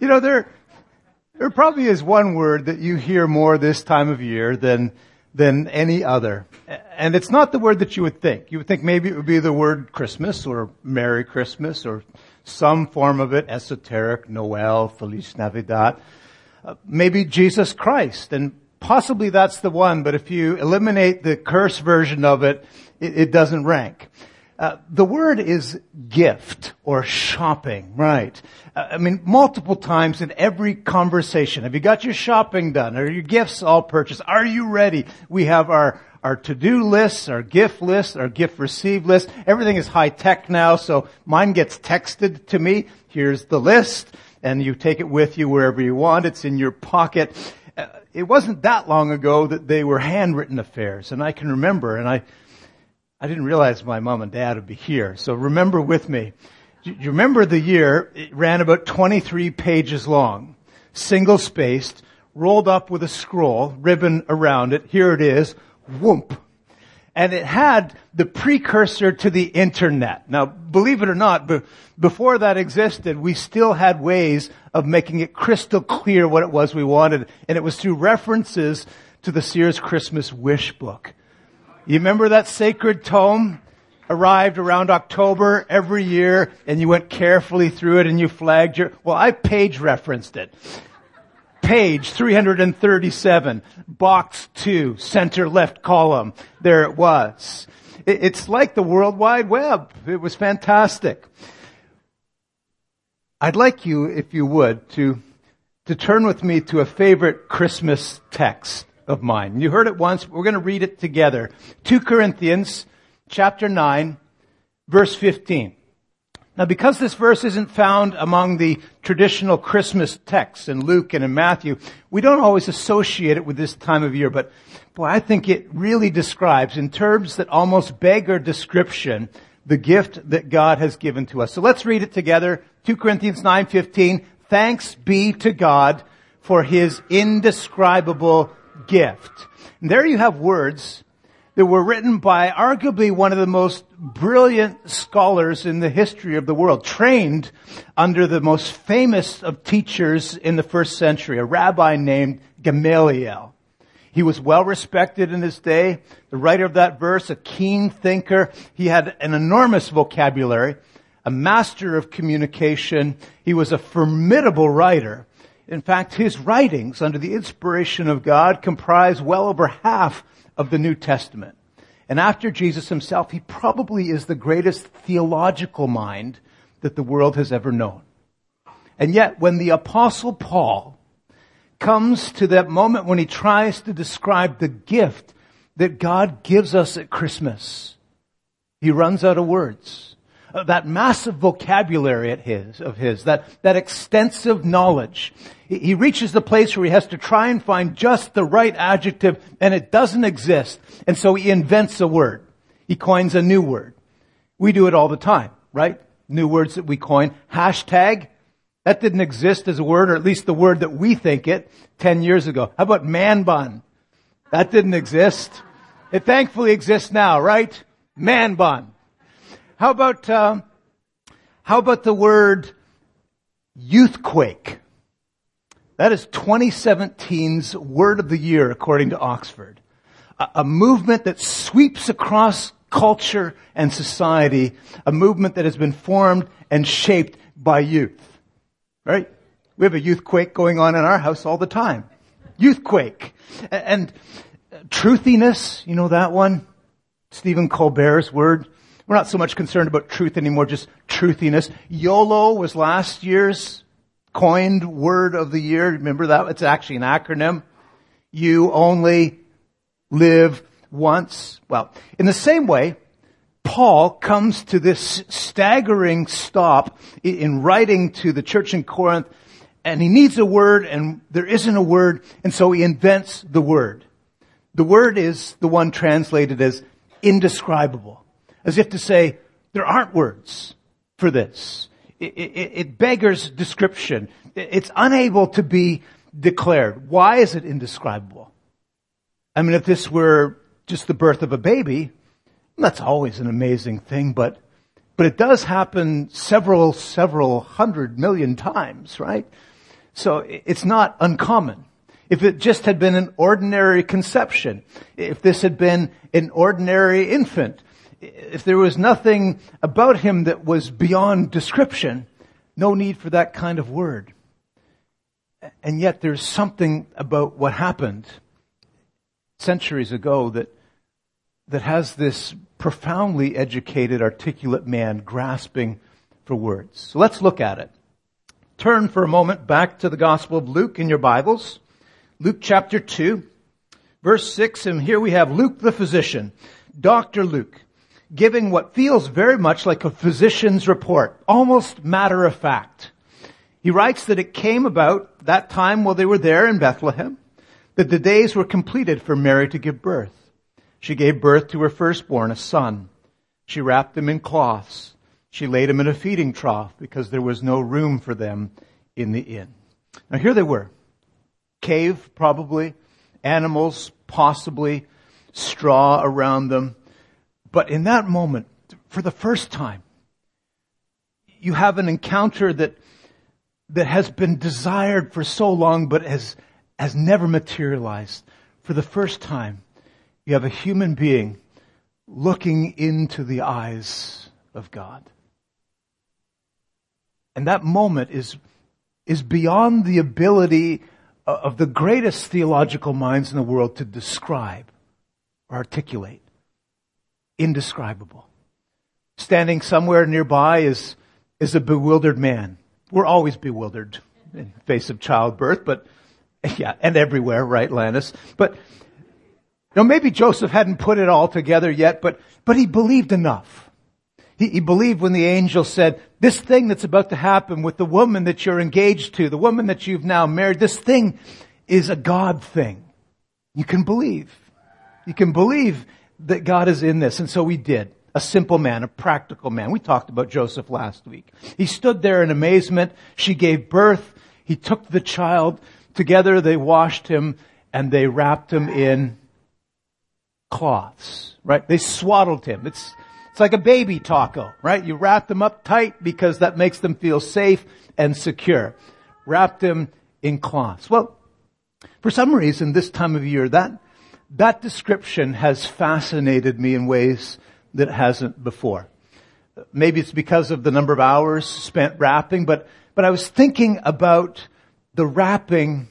you know, there, there probably is one word that you hear more this time of year than, than any other. And it's not the word that you would think. You would think maybe it would be the word Christmas or Merry Christmas or some form of it, esoteric, Noel, Feliz Navidad. Uh, maybe Jesus Christ. And possibly that's the one, but if you eliminate the curse version of it, it, it doesn't rank. Uh, the word is gift or shopping, right? Uh, I mean, multiple times in every conversation. Have you got your shopping done? Are your gifts all purchased? Are you ready? We have our, our to-do lists, our gift lists, our gift receive list. Everything is high tech now, so mine gets texted to me. Here's the list, and you take it with you wherever you want. It's in your pocket. Uh, it wasn't that long ago that they were handwritten affairs, and I can remember, and I, I didn't realize my mom and dad would be here. So remember with me. You remember the year? It ran about 23 pages long, single spaced, rolled up with a scroll, ribbon around it. Here it is. Whoomp. And it had the precursor to the internet. Now, believe it or not, before that existed, we still had ways of making it crystal clear what it was we wanted. And it was through references to the Sears Christmas Wish book. You remember that sacred tome? Arrived around October every year and you went carefully through it and you flagged your, well, I page referenced it. Page 337, box 2, center left column. There it was. It's like the World Wide Web. It was fantastic. I'd like you, if you would, to, to turn with me to a favorite Christmas text of mine. You heard it once. We're going to read it together. 2 Corinthians chapter 9 verse 15. Now because this verse isn't found among the traditional Christmas texts in Luke and in Matthew, we don't always associate it with this time of year, but boy, I think it really describes in terms that almost beggar description the gift that God has given to us. So let's read it together. 2 Corinthians 9:15. Thanks be to God for his indescribable gift. And there you have words that were written by arguably one of the most brilliant scholars in the history of the world, trained under the most famous of teachers in the first century, a rabbi named Gamaliel. He was well respected in his day. The writer of that verse, a keen thinker. He had an enormous vocabulary, a master of communication. He was a formidable writer. In fact, his writings under the inspiration of God comprise well over half of the New Testament. And after Jesus himself, he probably is the greatest theological mind that the world has ever known. And yet, when the apostle Paul comes to that moment when he tries to describe the gift that God gives us at Christmas, he runs out of words. Uh, that massive vocabulary his, of his, that, that extensive knowledge. He, he reaches the place where he has to try and find just the right adjective and it doesn't exist. And so he invents a word. He coins a new word. We do it all the time, right? New words that we coin. Hashtag. That didn't exist as a word, or at least the word that we think it 10 years ago. How about man bun? That didn't exist. It thankfully exists now, right? Man bun. How about, uh, how about the word youthquake? That is 2017's word of the year according to Oxford. A, a movement that sweeps across culture and society, a movement that has been formed and shaped by youth. Right? We have a youthquake going on in our house all the time. Youthquake. And truthiness, you know that one? Stephen Colbert's word. We're not so much concerned about truth anymore, just truthiness. YOLO was last year's coined word of the year. Remember that? It's actually an acronym. You only live once. Well, in the same way, Paul comes to this staggering stop in writing to the church in Corinth and he needs a word and there isn't a word and so he invents the word. The word is the one translated as indescribable as if to say, there aren't words for this. It, it, it beggars description. It's unable to be declared. Why is it indescribable? I mean, if this were just the birth of a baby, that's always an amazing thing, but, but it does happen several, several hundred million times, right? So it's not uncommon. If it just had been an ordinary conception, if this had been an ordinary infant, if there was nothing about him that was beyond description, no need for that kind of word. And yet there's something about what happened centuries ago that, that has this profoundly educated, articulate man grasping for words. So let's look at it. Turn for a moment back to the Gospel of Luke in your Bibles. Luke chapter 2, verse 6, and here we have Luke the physician, Dr. Luke, giving what feels very much like a physician's report, almost matter of fact. He writes that it came about that time while they were there in Bethlehem, that the days were completed for Mary to give birth. She gave birth to her firstborn, a son. She wrapped him in cloths. She laid him in a feeding trough because there was no room for them in the inn. Now here they were. Cave, probably. Animals, possibly. Straw around them. But in that moment, for the first time, you have an encounter that that has been desired for so long but has, has never materialized. For the first time, you have a human being looking into the eyes of God. And that moment is, is beyond the ability of the greatest theological minds in the world to describe or articulate. Indescribable. Standing somewhere nearby is, is a bewildered man we're always bewildered in face of childbirth, but yeah, and everywhere, right, Lannis? But, know, maybe Joseph hadn't put it all together yet, but, but he believed enough. He, he believed when the angel said, this thing that's about to happen with the woman that you're engaged to, the woman that you've now married, this thing is a God thing. You can believe. You can believe that God is in this. And so we did a simple man, a practical man. We talked about Joseph last week. He stood there in amazement. She gave birth. He took the child. Together they washed him and they wrapped him in cloths, right? They swaddled him. It's, it's like a baby taco, right? You wrap them up tight because that makes them feel safe and secure. Wrapped him in cloths. Well, for some reason this time of year, that, that description has fascinated me in ways that it hasn't before. Maybe it's because of the number of hours spent wrapping, but, but I was thinking about the wrapping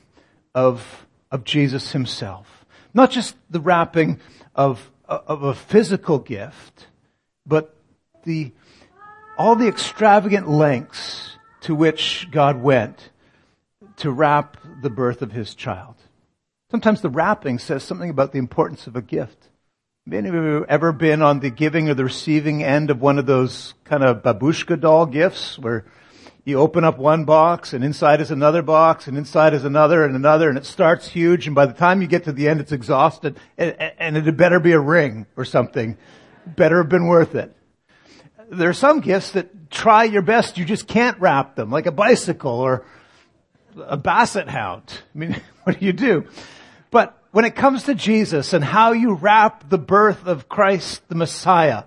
of, of Jesus himself. Not just the wrapping of, of a physical gift, but the, all the extravagant lengths to which God went to wrap the birth of his child. Sometimes the wrapping says something about the importance of a gift. Any of you ever been on the giving or the receiving end of one of those kind of babushka doll gifts where you open up one box and inside is another box and inside is another and another and it starts huge and by the time you get to the end it's exhausted and, it had better be a ring or something. Better have been worth it. There are some gifts that try your best, you just can't wrap them, like a bicycle or a basset hound. I mean, what do you do? But when it comes to Jesus and how you wrap the birth of Christ the Messiah,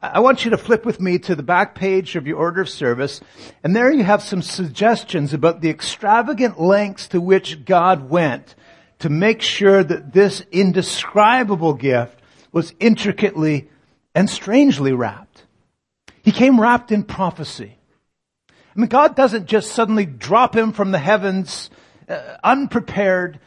I want you to flip with me to the back page of your order of service, and there you have some suggestions about the extravagant lengths to which God went to make sure that this indescribable gift was intricately and strangely wrapped. He came wrapped in prophecy. I mean, God doesn't just suddenly drop him from the heavens uh, unprepared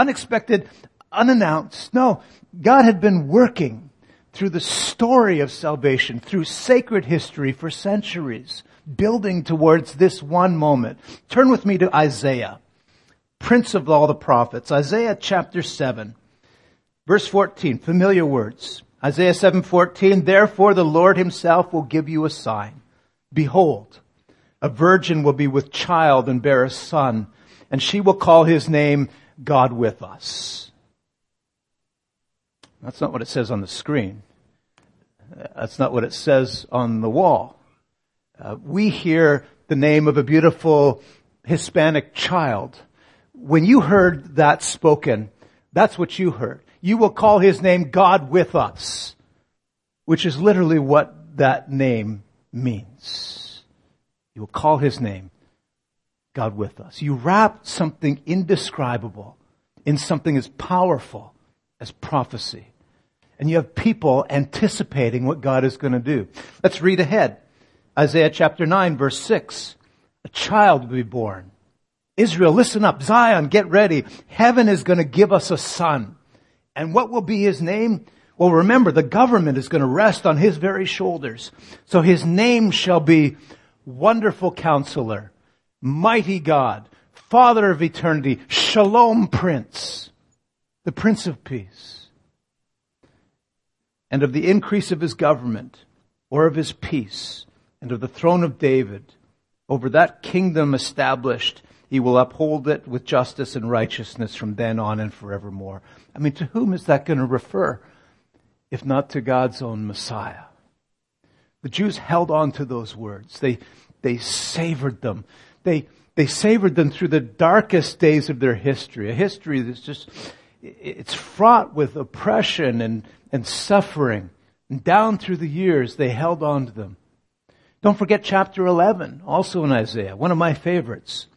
unexpected, unannounced. No, God had been working through the story of salvation, through sacred history for centuries, building towards this one moment. Turn with me to Isaiah, prince of all the prophets. Isaiah chapter 7, verse 14, familiar words. Isaiah 7:14 Therefore the Lord himself will give you a sign behold a virgin will be with child and bear a son and she will call his name God with us. That's not what it says on the screen. That's not what it says on the wall. Uh, we hear the name of a beautiful Hispanic child. When you heard that spoken, that's what you heard. You will call his name God with us, which is literally what that name means. You will call his name God with us. You wrap something indescribable in something as powerful as prophecy. And you have people anticipating what God is going to do. Let's read ahead. Isaiah chapter 9 verse 6. A child will be born. Israel, listen up. Zion, get ready. Heaven is going to give us a son. And what will be his name? Well, remember, the government is going to rest on his very shoulders. So his name shall be Wonderful Counselor, Mighty God, Father of Eternity, Shalom Prince, the Prince of Peace. And of the increase of his government, or of his peace, and of the throne of David, over that kingdom established, he will uphold it with justice and righteousness from then on and forevermore. I mean, to whom is that going to refer? If not to God's own Messiah. The Jews held on to those words. They, they savored them. They, they savored them through the darkest days of their history. A history that's just, it's fraught with oppression and, and suffering. And down through the years, they held on to them. Don't forget chapter 11, also in Isaiah, one of my favorites.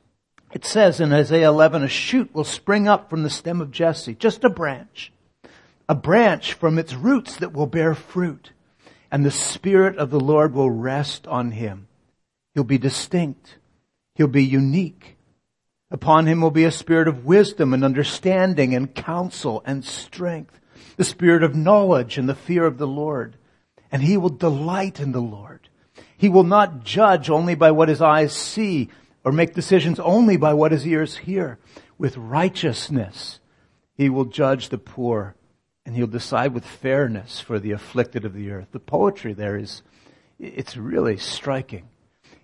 It says in Isaiah 11, a shoot will spring up from the stem of Jesse, just a branch. A branch from its roots that will bear fruit. And the Spirit of the Lord will rest on him. He'll be distinct. He'll be unique. Upon him will be a spirit of wisdom and understanding and counsel and strength. The spirit of knowledge and the fear of the Lord. And he will delight in the Lord. He will not judge only by what his eyes see or make decisions only by what his ears hear. With righteousness, he will judge the poor and he'll decide with fairness for the afflicted of the earth. The poetry there is, it's really striking.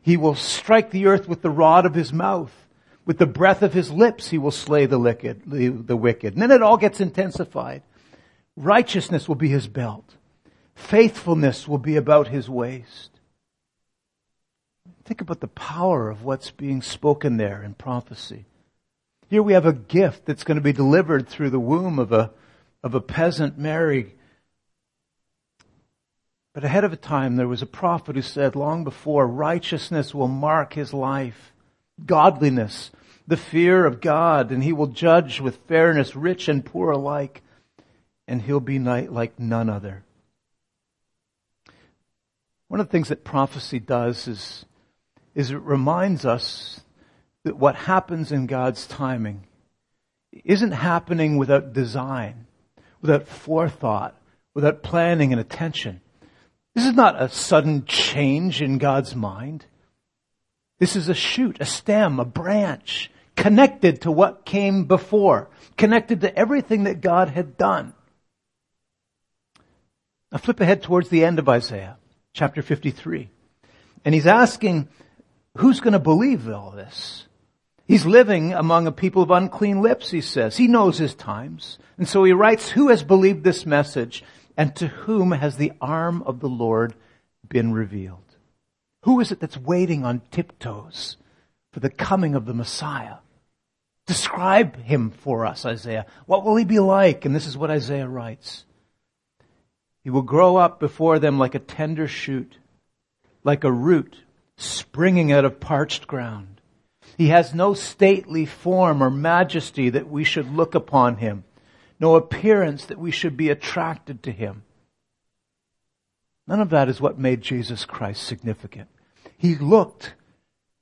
He will strike the earth with the rod of his mouth. With the breath of his lips, he will slay the wicked, the wicked. And then it all gets intensified. Righteousness will be his belt. Faithfulness will be about his waist. Think about the power of what's being spoken there in prophecy. Here we have a gift that's going to be delivered through the womb of a, of a peasant Mary. But ahead of time, there was a prophet who said long before, righteousness will mark his life, godliness, the fear of God, and he will judge with fairness rich and poor alike, and he'll be like none other. One of the things that prophecy does is is it reminds us that what happens in God's timing isn't happening without design, without forethought, without planning and attention. This is not a sudden change in God's mind. This is a shoot, a stem, a branch, connected to what came before, connected to everything that God had done. Now flip ahead towards the end of Isaiah, chapter 53. And he's asking who's going to believe all this? He's living among a people of unclean lips, he says. He knows his times. And so he writes, who has believed this message and to whom has the arm of the Lord been revealed? Who is it that's waiting on tiptoes for the coming of the Messiah? Describe him for us, Isaiah. What will he be like? And this is what Isaiah writes. He will grow up before them like a tender shoot, like a root springing out of parched ground. He has no stately form or majesty that we should look upon him, no appearance that we should be attracted to him. None of that is what made Jesus Christ significant. He looked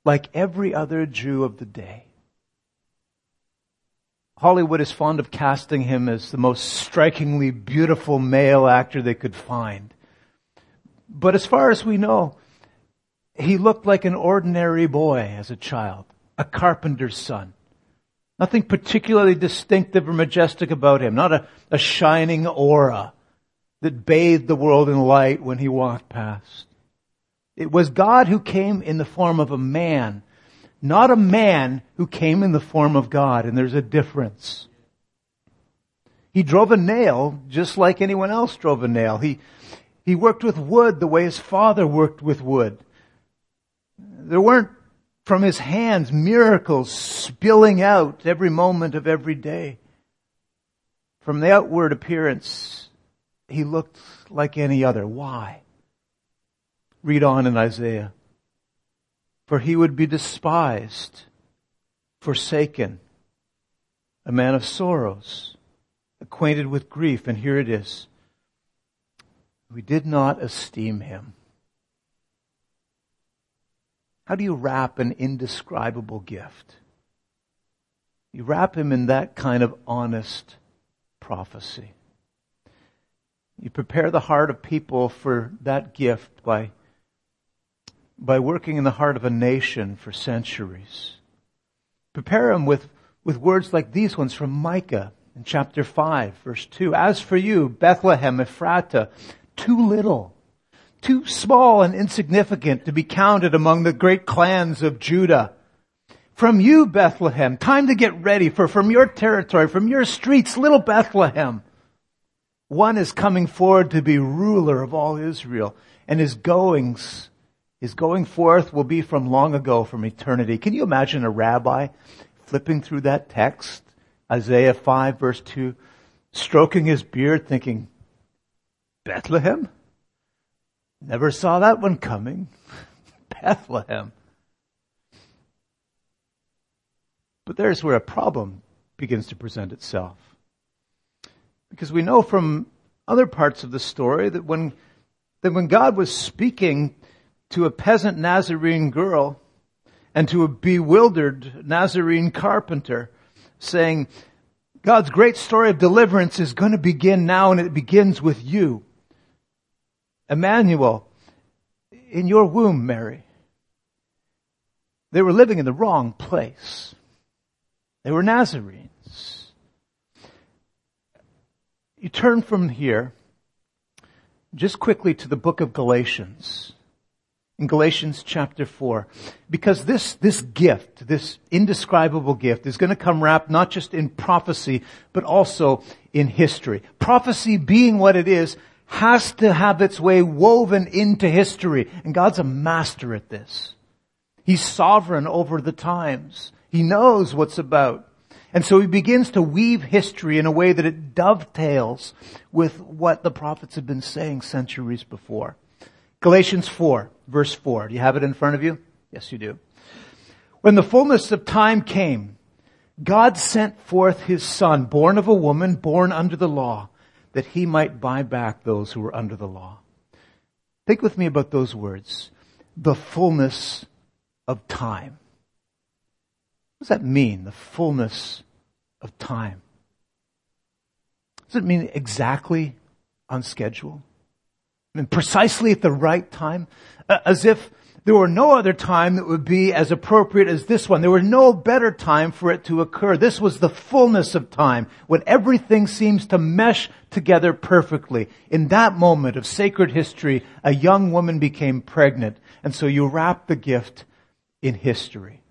like every other Jew of the day. Hollywood is fond of casting him as the most strikingly beautiful male actor they could find. But as far as we know, he looked like an ordinary boy as a child, a carpenter's son. Nothing particularly distinctive or majestic about him, not a, a shining aura that bathed the world in light when he walked past. It was God who came in the form of a man, not a man who came in the form of God, and there's a difference. He drove a nail just like anyone else drove a nail. He, he worked with wood the way his father worked with wood. There weren't from his hands miracles spilling out every moment of every day. From the outward appearance, he looked like any other. Why? Read on in Isaiah. For he would be despised forsaken, a man of sorrows, acquainted with grief, and here it is. We did not esteem him. How do you wrap an indescribable gift? You wrap him in that kind of honest prophecy. You prepare the heart of people for that gift by, by working in the heart of a nation for centuries. Prepare them with, with words like these ones from Micah in chapter 5, verse 2. As for you, Bethlehem, Ephratah, too little, too small and insignificant to be counted among the great clans of Judah. From you, Bethlehem, time to get ready for from your territory, from your streets, little Bethlehem. One is coming forward to be ruler of all Israel, and his goings, his going forth will be from long ago, from eternity. Can you imagine a rabbi flipping through that text, Isaiah 5 verse 2, stroking his beard thinking, Bethlehem? Never saw that one coming. Bethlehem. But there's where a problem begins to present itself. Because we know from other parts of the story that when, that when God was speaking to a peasant Nazarene girl and to a bewildered Nazarene carpenter, saying, God's great story of deliverance is going to begin now and it begins with you. Emmanuel, in your womb, Mary. They were living in the wrong place. They were Nazarenes you turn from here just quickly to the book of Galatians. In Galatians chapter 4. Because this, this gift, this indescribable gift is going to come wrapped not just in prophecy, but also in history. Prophecy being what it is, has to have its way woven into history. And God's a master at this. He's sovereign over the times. He knows what's about. And so he begins to weave history in a way that it dovetails with what the prophets have been saying centuries before. Galatians 4, verse 4. Do you have it in front of you? Yes, you do. When the fullness of time came, God sent forth his son, born of a woman, born under the law, that he might buy back those who were under the law. Think with me about those words. The fullness of time. What does that mean, the fullness of time? Does it mean exactly on schedule? I mean, precisely at the right time? As if there were no other time that would be as appropriate as this one. There was no better time for it to occur. This was the fullness of time when everything seems to mesh together perfectly. In that moment of sacred history, a young woman became pregnant. And so you wrap the gift in history.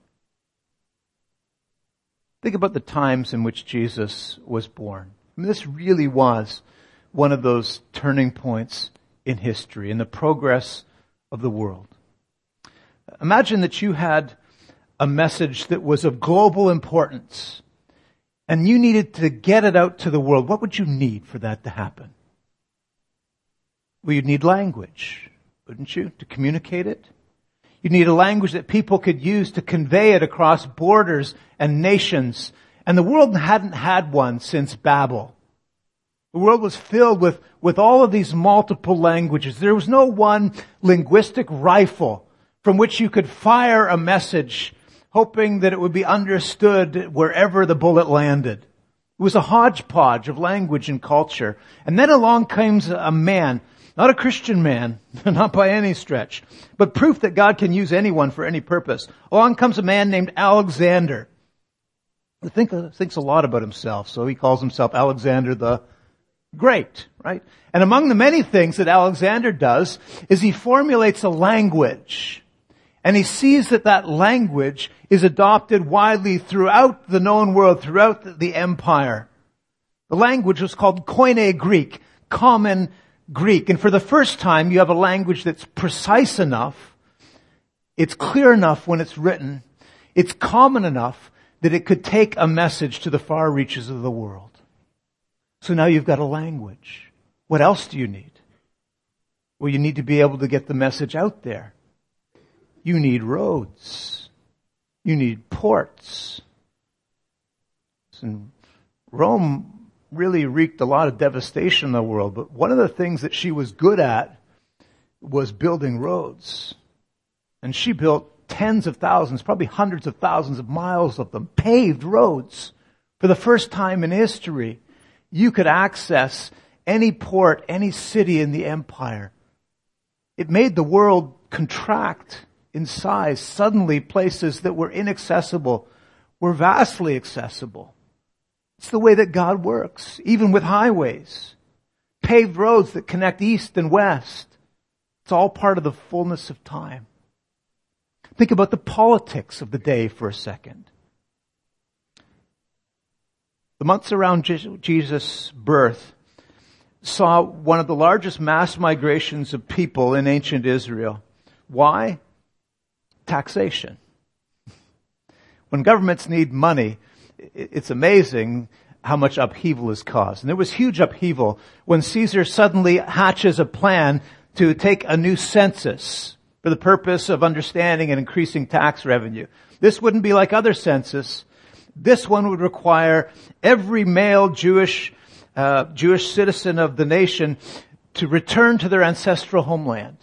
Think about the times in which Jesus was born. I mean, this really was one of those turning points in history, in the progress of the world. Imagine that you had a message that was of global importance and you needed to get it out to the world. What would you need for that to happen? Well, you'd need language, wouldn't you, to communicate it? You'd need a language that people could use to convey it across borders and nations. And the world hadn't had one since Babel. The world was filled with, with all of these multiple languages. There was no one linguistic rifle from which you could fire a message hoping that it would be understood wherever the bullet landed. It was a hodgepodge of language and culture. And then along comes a man not a Christian man, not by any stretch, but proof that God can use anyone for any purpose. Along comes a man named Alexander who think, thinks a lot about himself, so he calls himself Alexander the Great, right? And among the many things that Alexander does is he formulates a language. And he sees that that language is adopted widely throughout the known world, throughout the empire. The language was called Koine Greek, common Greek. And for the first time, you have a language that's precise enough, it's clear enough when it's written, it's common enough that it could take a message to the far reaches of the world. So now you've got a language. What else do you need? Well, you need to be able to get the message out there. You need roads. You need ports. And Rome really wreaked a lot of devastation in the world, but one of the things that she was good at was building roads. And she built tens of thousands, probably hundreds of thousands of miles of them, paved roads. For the first time in history, you could access any port, any city in the empire. It made the world contract in size. Suddenly, places that were inaccessible were vastly accessible. It's the way that God works, even with highways, paved roads that connect east and west. It's all part of the fullness of time. Think about the politics of the day for a second. The months around Jesus' birth saw one of the largest mass migrations of people in ancient Israel. Why? Taxation. When governments need money, it's amazing how much upheaval is caused. And there was huge upheaval when Caesar suddenly hatches a plan to take a new census for the purpose of understanding and increasing tax revenue. This wouldn't be like other census. This one would require every male Jewish uh, Jewish citizen of the nation to return to their ancestral homeland.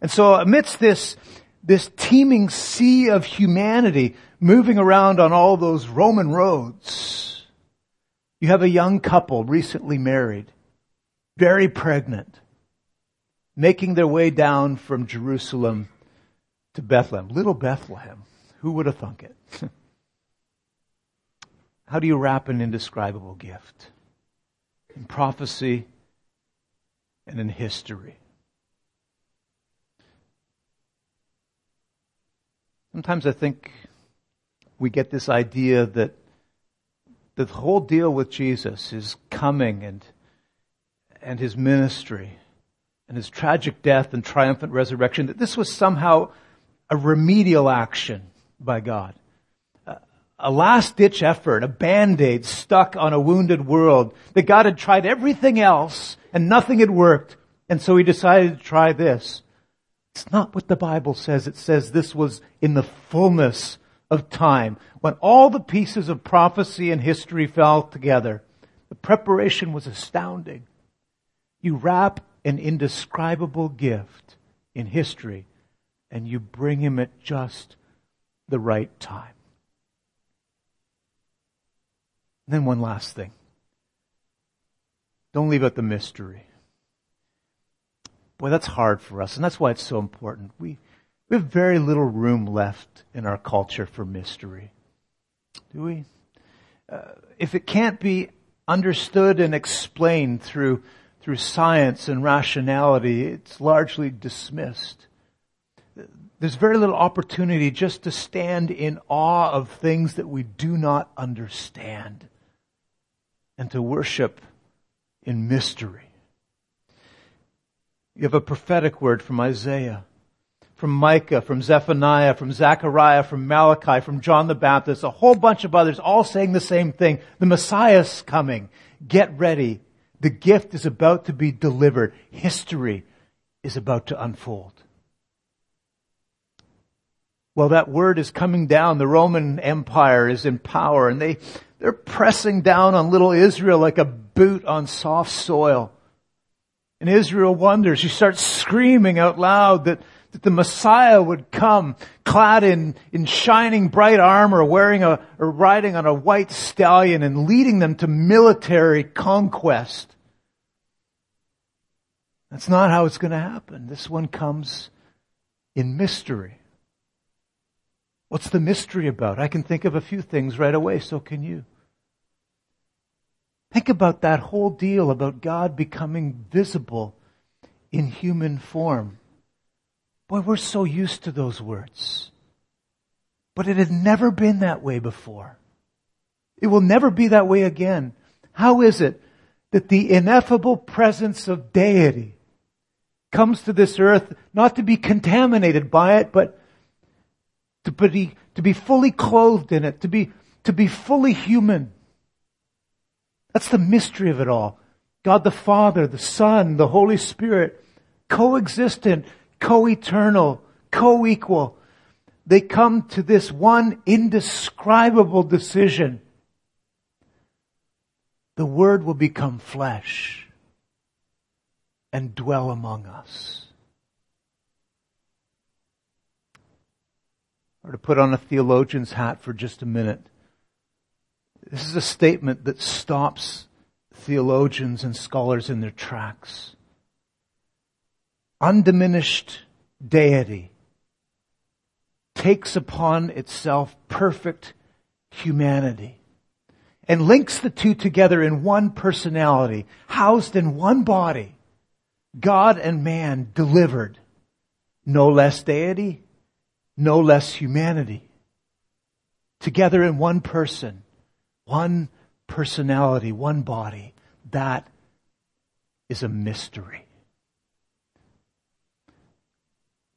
And so amidst this, this teeming sea of humanity moving around on all those Roman roads, you have a young couple recently married, very pregnant, making their way down from Jerusalem to Bethlehem. Little Bethlehem. Who would have thunk it? How do you wrap an indescribable gift? In prophecy and in history. Sometimes I think we get this idea that the whole deal with Jesus is coming and, and his ministry and his tragic death and triumphant resurrection, that this was somehow a remedial action by God. A last ditch effort, a band-aid stuck on a wounded world, that God had tried everything else and nothing had worked, and so he decided to try this. It's not what the Bible says. It says this was in the fullness of time, when all the pieces of prophecy and history fell together. The preparation was astounding. You wrap an indescribable gift in history and you bring him at just the right time. And then one last thing. Don't leave out the mystery. Boy, that's hard for us, and that's why it's so important. We, we have very little room left in our culture for mystery. Do we? Uh, if it can't be understood and explained through through science and rationality, it's largely dismissed. There's very little opportunity just to stand in awe of things that we do not understand and to worship in mystery. You have a prophetic word from Isaiah, from Micah, from Zephaniah, from Zechariah, from Malachi, from John the Baptist, a whole bunch of others all saying the same thing. The Messiah's coming. Get ready. The gift is about to be delivered. History is about to unfold. Well, that word is coming down. The Roman Empire is in power and they, they're pressing down on little Israel like a boot on soft soil. And Israel wonders. She starts screaming out loud that, that the Messiah would come clad in, in shining bright armor, wearing a, or riding on a white stallion and leading them to military conquest. That's not how it's going to happen. This one comes in mystery. What's the mystery about? I can think of a few things right away, so can you. Think about that whole deal about God becoming visible in human form. Boy, we're so used to those words. But it had never been that way before. It will never be that way again. How is it that the ineffable presence of deity comes to this earth not to be contaminated by it, but to be, to be fully clothed in it, to be, to be fully human. That's the mystery of it all. God the Father, the Son, the Holy Spirit, coexistent, co-eternal, co-equal. They come to this one indescribable decision the Word will become flesh and dwell among us. Or to put on a theologian's hat for just a minute, this is a statement that stops theologians and scholars in their tracks. Undiminished deity takes upon itself perfect humanity and links the two together in one personality, housed in one body. God and man delivered. No less deity, no less humanity. Together in one person, one personality, one body. That is a mystery.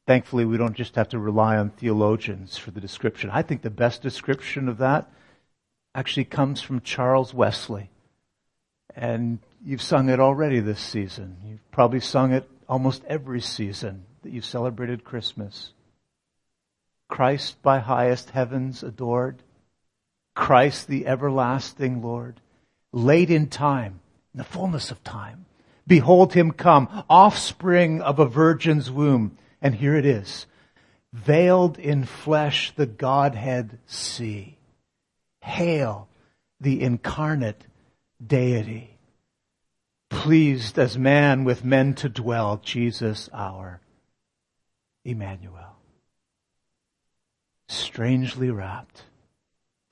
Thankfully, we don't just have to rely on theologians for the description. I think the best description of that actually comes from Charles Wesley. And you've sung it already this season. You've probably sung it almost every season that you've celebrated Christmas. Christ by highest heavens adored. Christ the everlasting Lord. Late in time, in the fullness of time. Behold him come, offspring of a virgin's womb. And here it is. Veiled in flesh the Godhead see. Hail the incarnate deity. Pleased as man with men to dwell, Jesus our Emmanuel. Strangely wrapped.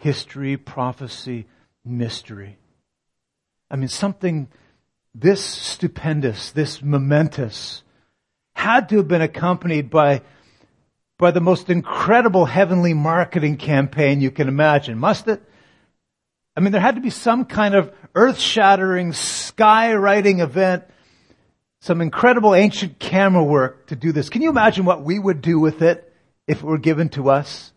History, prophecy, mystery. I mean, something this stupendous, this momentous, had to have been accompanied by by the most incredible heavenly marketing campaign you can imagine, must it? I mean, there had to be some kind of earth-shattering, skywriting event, some incredible ancient camera work to do this. Can you imagine what we would do with it if it were given to us?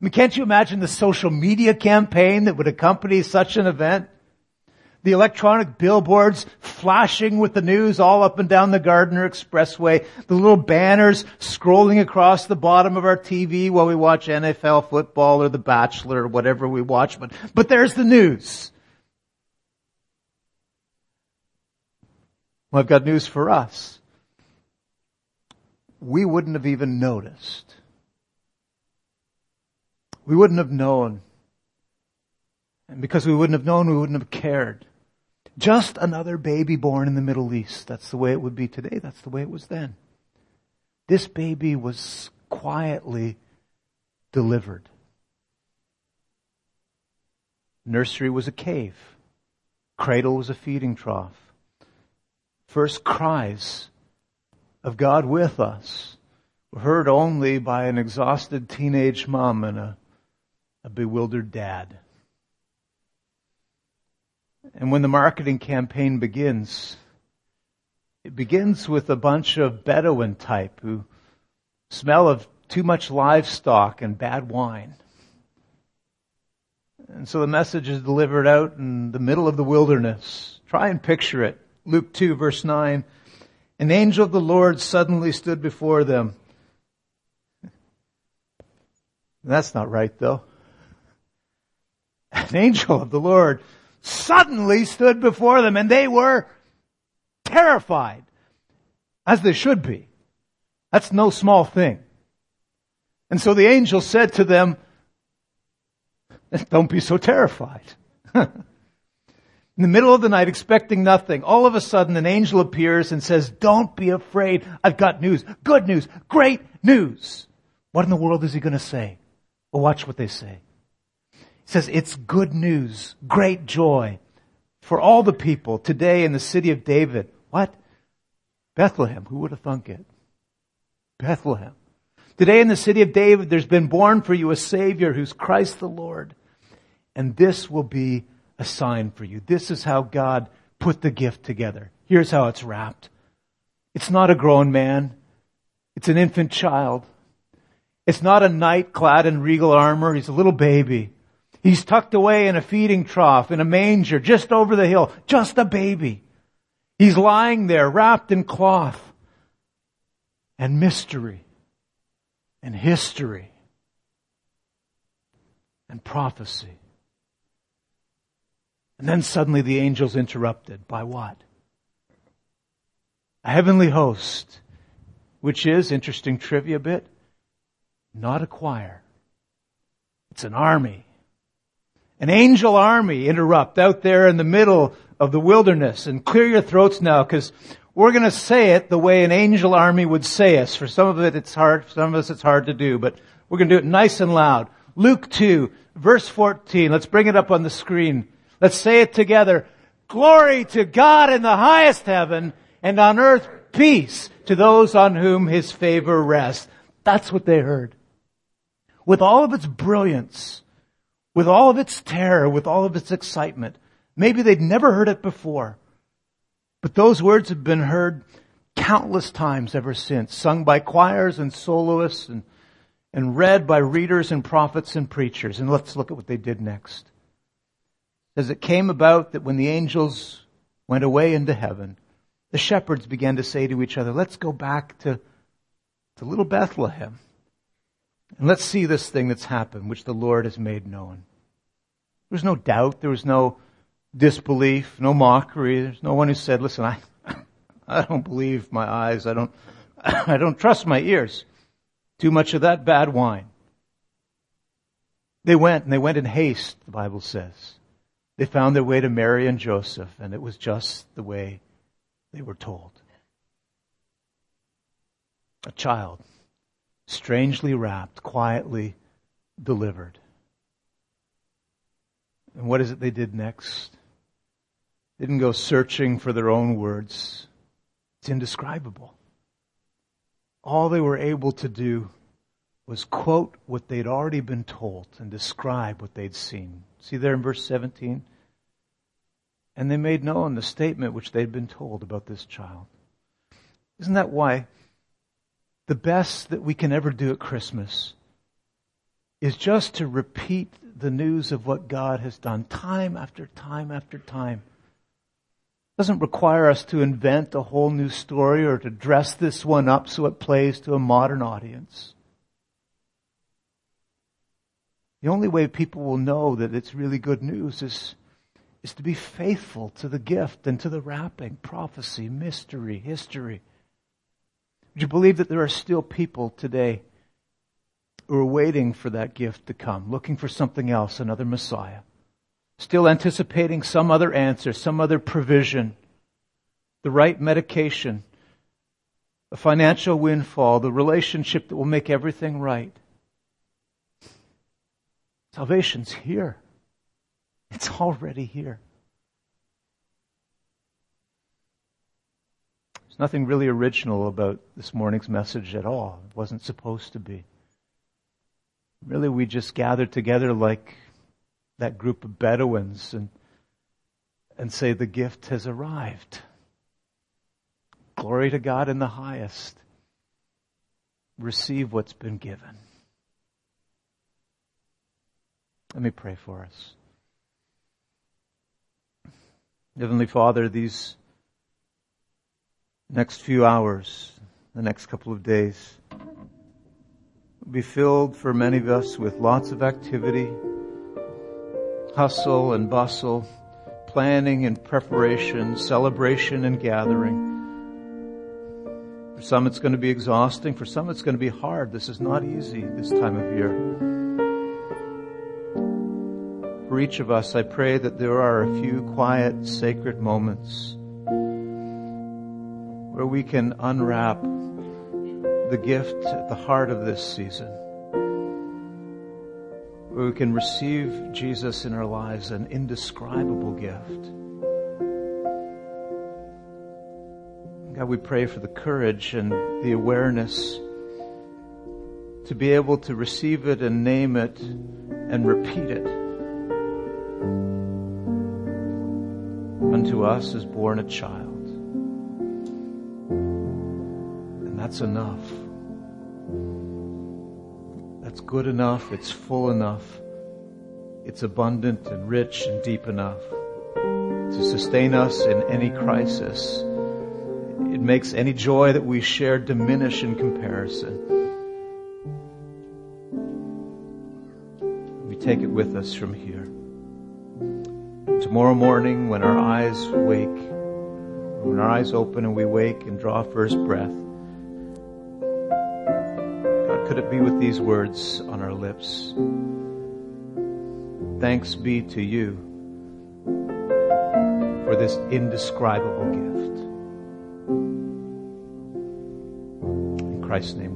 I mean, can't you imagine the social media campaign that would accompany such an event? the electronic billboards flashing with the news all up and down the Gardiner Expressway, the little banners scrolling across the bottom of our TV while we watch NFL football or The Bachelor or whatever we watch, but, but there's the news. Well, I've got news for us. We wouldn't have even noticed. We wouldn't have known. And because we wouldn't have known, we wouldn't have cared. Just another baby born in the Middle East. That's the way it would be today. That's the way it was then. This baby was quietly delivered. Nursery was a cave. Cradle was a feeding trough. First cries of God with us were heard only by an exhausted teenage mom and a, a bewildered dad. And when the marketing campaign begins, it begins with a bunch of Bedouin type who smell of too much livestock and bad wine. And so the message is delivered out in the middle of the wilderness. Try and picture it. Luke 2 verse 9. An angel of the Lord suddenly stood before them. That's not right though. An angel of the Lord suddenly stood before them and they were terrified. As they should be. That's no small thing. And so the angel said to them, don't be so terrified. In the middle of the night, expecting nothing, all of a sudden an angel appears and says, don't be afraid. I've got news. Good news. Great news. What in the world is he going to say? Well, watch what they say says it's good news, great joy for all the people today in the city of David. What? Bethlehem. Who would have thunk it? Bethlehem. Today in the city of David, there's been born for you a Savior who's Christ the Lord. And this will be a sign for you. This is how God put the gift together. Here's how it's wrapped. It's not a grown man. It's an infant child. It's not a knight clad in regal armor. He's a little baby. He's tucked away in a feeding trough in a manger just over the hill, just a baby. He's lying there wrapped in cloth and mystery and history and prophecy And then suddenly the angels interrupted. By what? A heavenly host, which is, interesting trivia bit, not a choir. It's an army. An angel army interrupt out there in the middle of the wilderness. And clear your throats now because we're going to say it the way an angel army would say us. For some of it it's hard, for some of us it's hard to do, but we're going to do it nice and loud. Luke 2, verse 14. Let's bring it up on the screen. Let's say it together. Glory to God in the highest heaven and on earth peace to those on whom his favor rests. That's what they heard. With all of its brilliance, with all of its terror, with all of its excitement, maybe they'd never heard it before. But those words have been heard countless times ever since, sung by choirs and soloists and, and read by readers and prophets and preachers. And let's look at what they did next as it came about that when the angels went away into heaven, the shepherds began to say to each other, let's go back to, to little Bethlehem. And let's see this thing that's happened, which the Lord has made known. There was no doubt. There was no disbelief, no mockery. There's no one who said, listen, I, I don't believe my eyes. I don't, I don't trust my ears. Too much of that bad wine. They went and they went in haste, the Bible says. They found their way to Mary and Joseph, and it was just the way they were told. A child, strangely wrapped, quietly delivered. And what is it they did next? They didn't go searching for their own words. It's indescribable. All they were able to do was quote what they'd already been told and describe what they'd seen. See there in verse 17? And they made known the statement which they'd been told about this child. Isn't that why the best that we can ever do at Christmas is just to repeat the news of what God has done time after time after time? It doesn't require us to invent a whole new story or to dress this one up so it plays to a modern audience. The only way people will know that it's really good news is, is to be faithful to the gift and to the wrapping, prophecy, mystery, history. Would you believe that there are still people today who are waiting for that gift to come, looking for something else, another Messiah? Still anticipating some other answer, some other provision, the right medication, a financial windfall, the relationship that will make everything right. Salvation's here. It's already here. There's nothing really original about this morning's message at all. It wasn't supposed to be. Really, we just gathered together like that group of Bedouins and, and say the gift has arrived. Glory to God in the highest. Receive what's been given. Let me pray for us. Heavenly Father, these next few hours, the next couple of days, will be filled for many of us with lots of activity, hustle and bustle, planning and preparation, celebration and gathering. For some it's going to be exhausting. For some it's going to be hard. This is not easy this time of year for each of us, I pray that there are a few quiet, sacred moments where we can unwrap the gift at the heart of this season. Where we can receive Jesus in our lives, an indescribable gift. God, we pray for the courage and the awareness to be able to receive it and name it and repeat it. Unto us is born a child. That's enough. That's good enough. It's full enough. It's abundant and rich and deep enough to sustain us in any crisis. It makes any joy that we share diminish in comparison. We take it with us from here. tomorrow morning when our eyes wake, when our eyes open and we wake and draw first breath, could it be with these words on our lips? Thanks be to you for this indescribable gift. In Christ's name